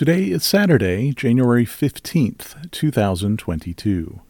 Today is Saturday, January 15th, 2022.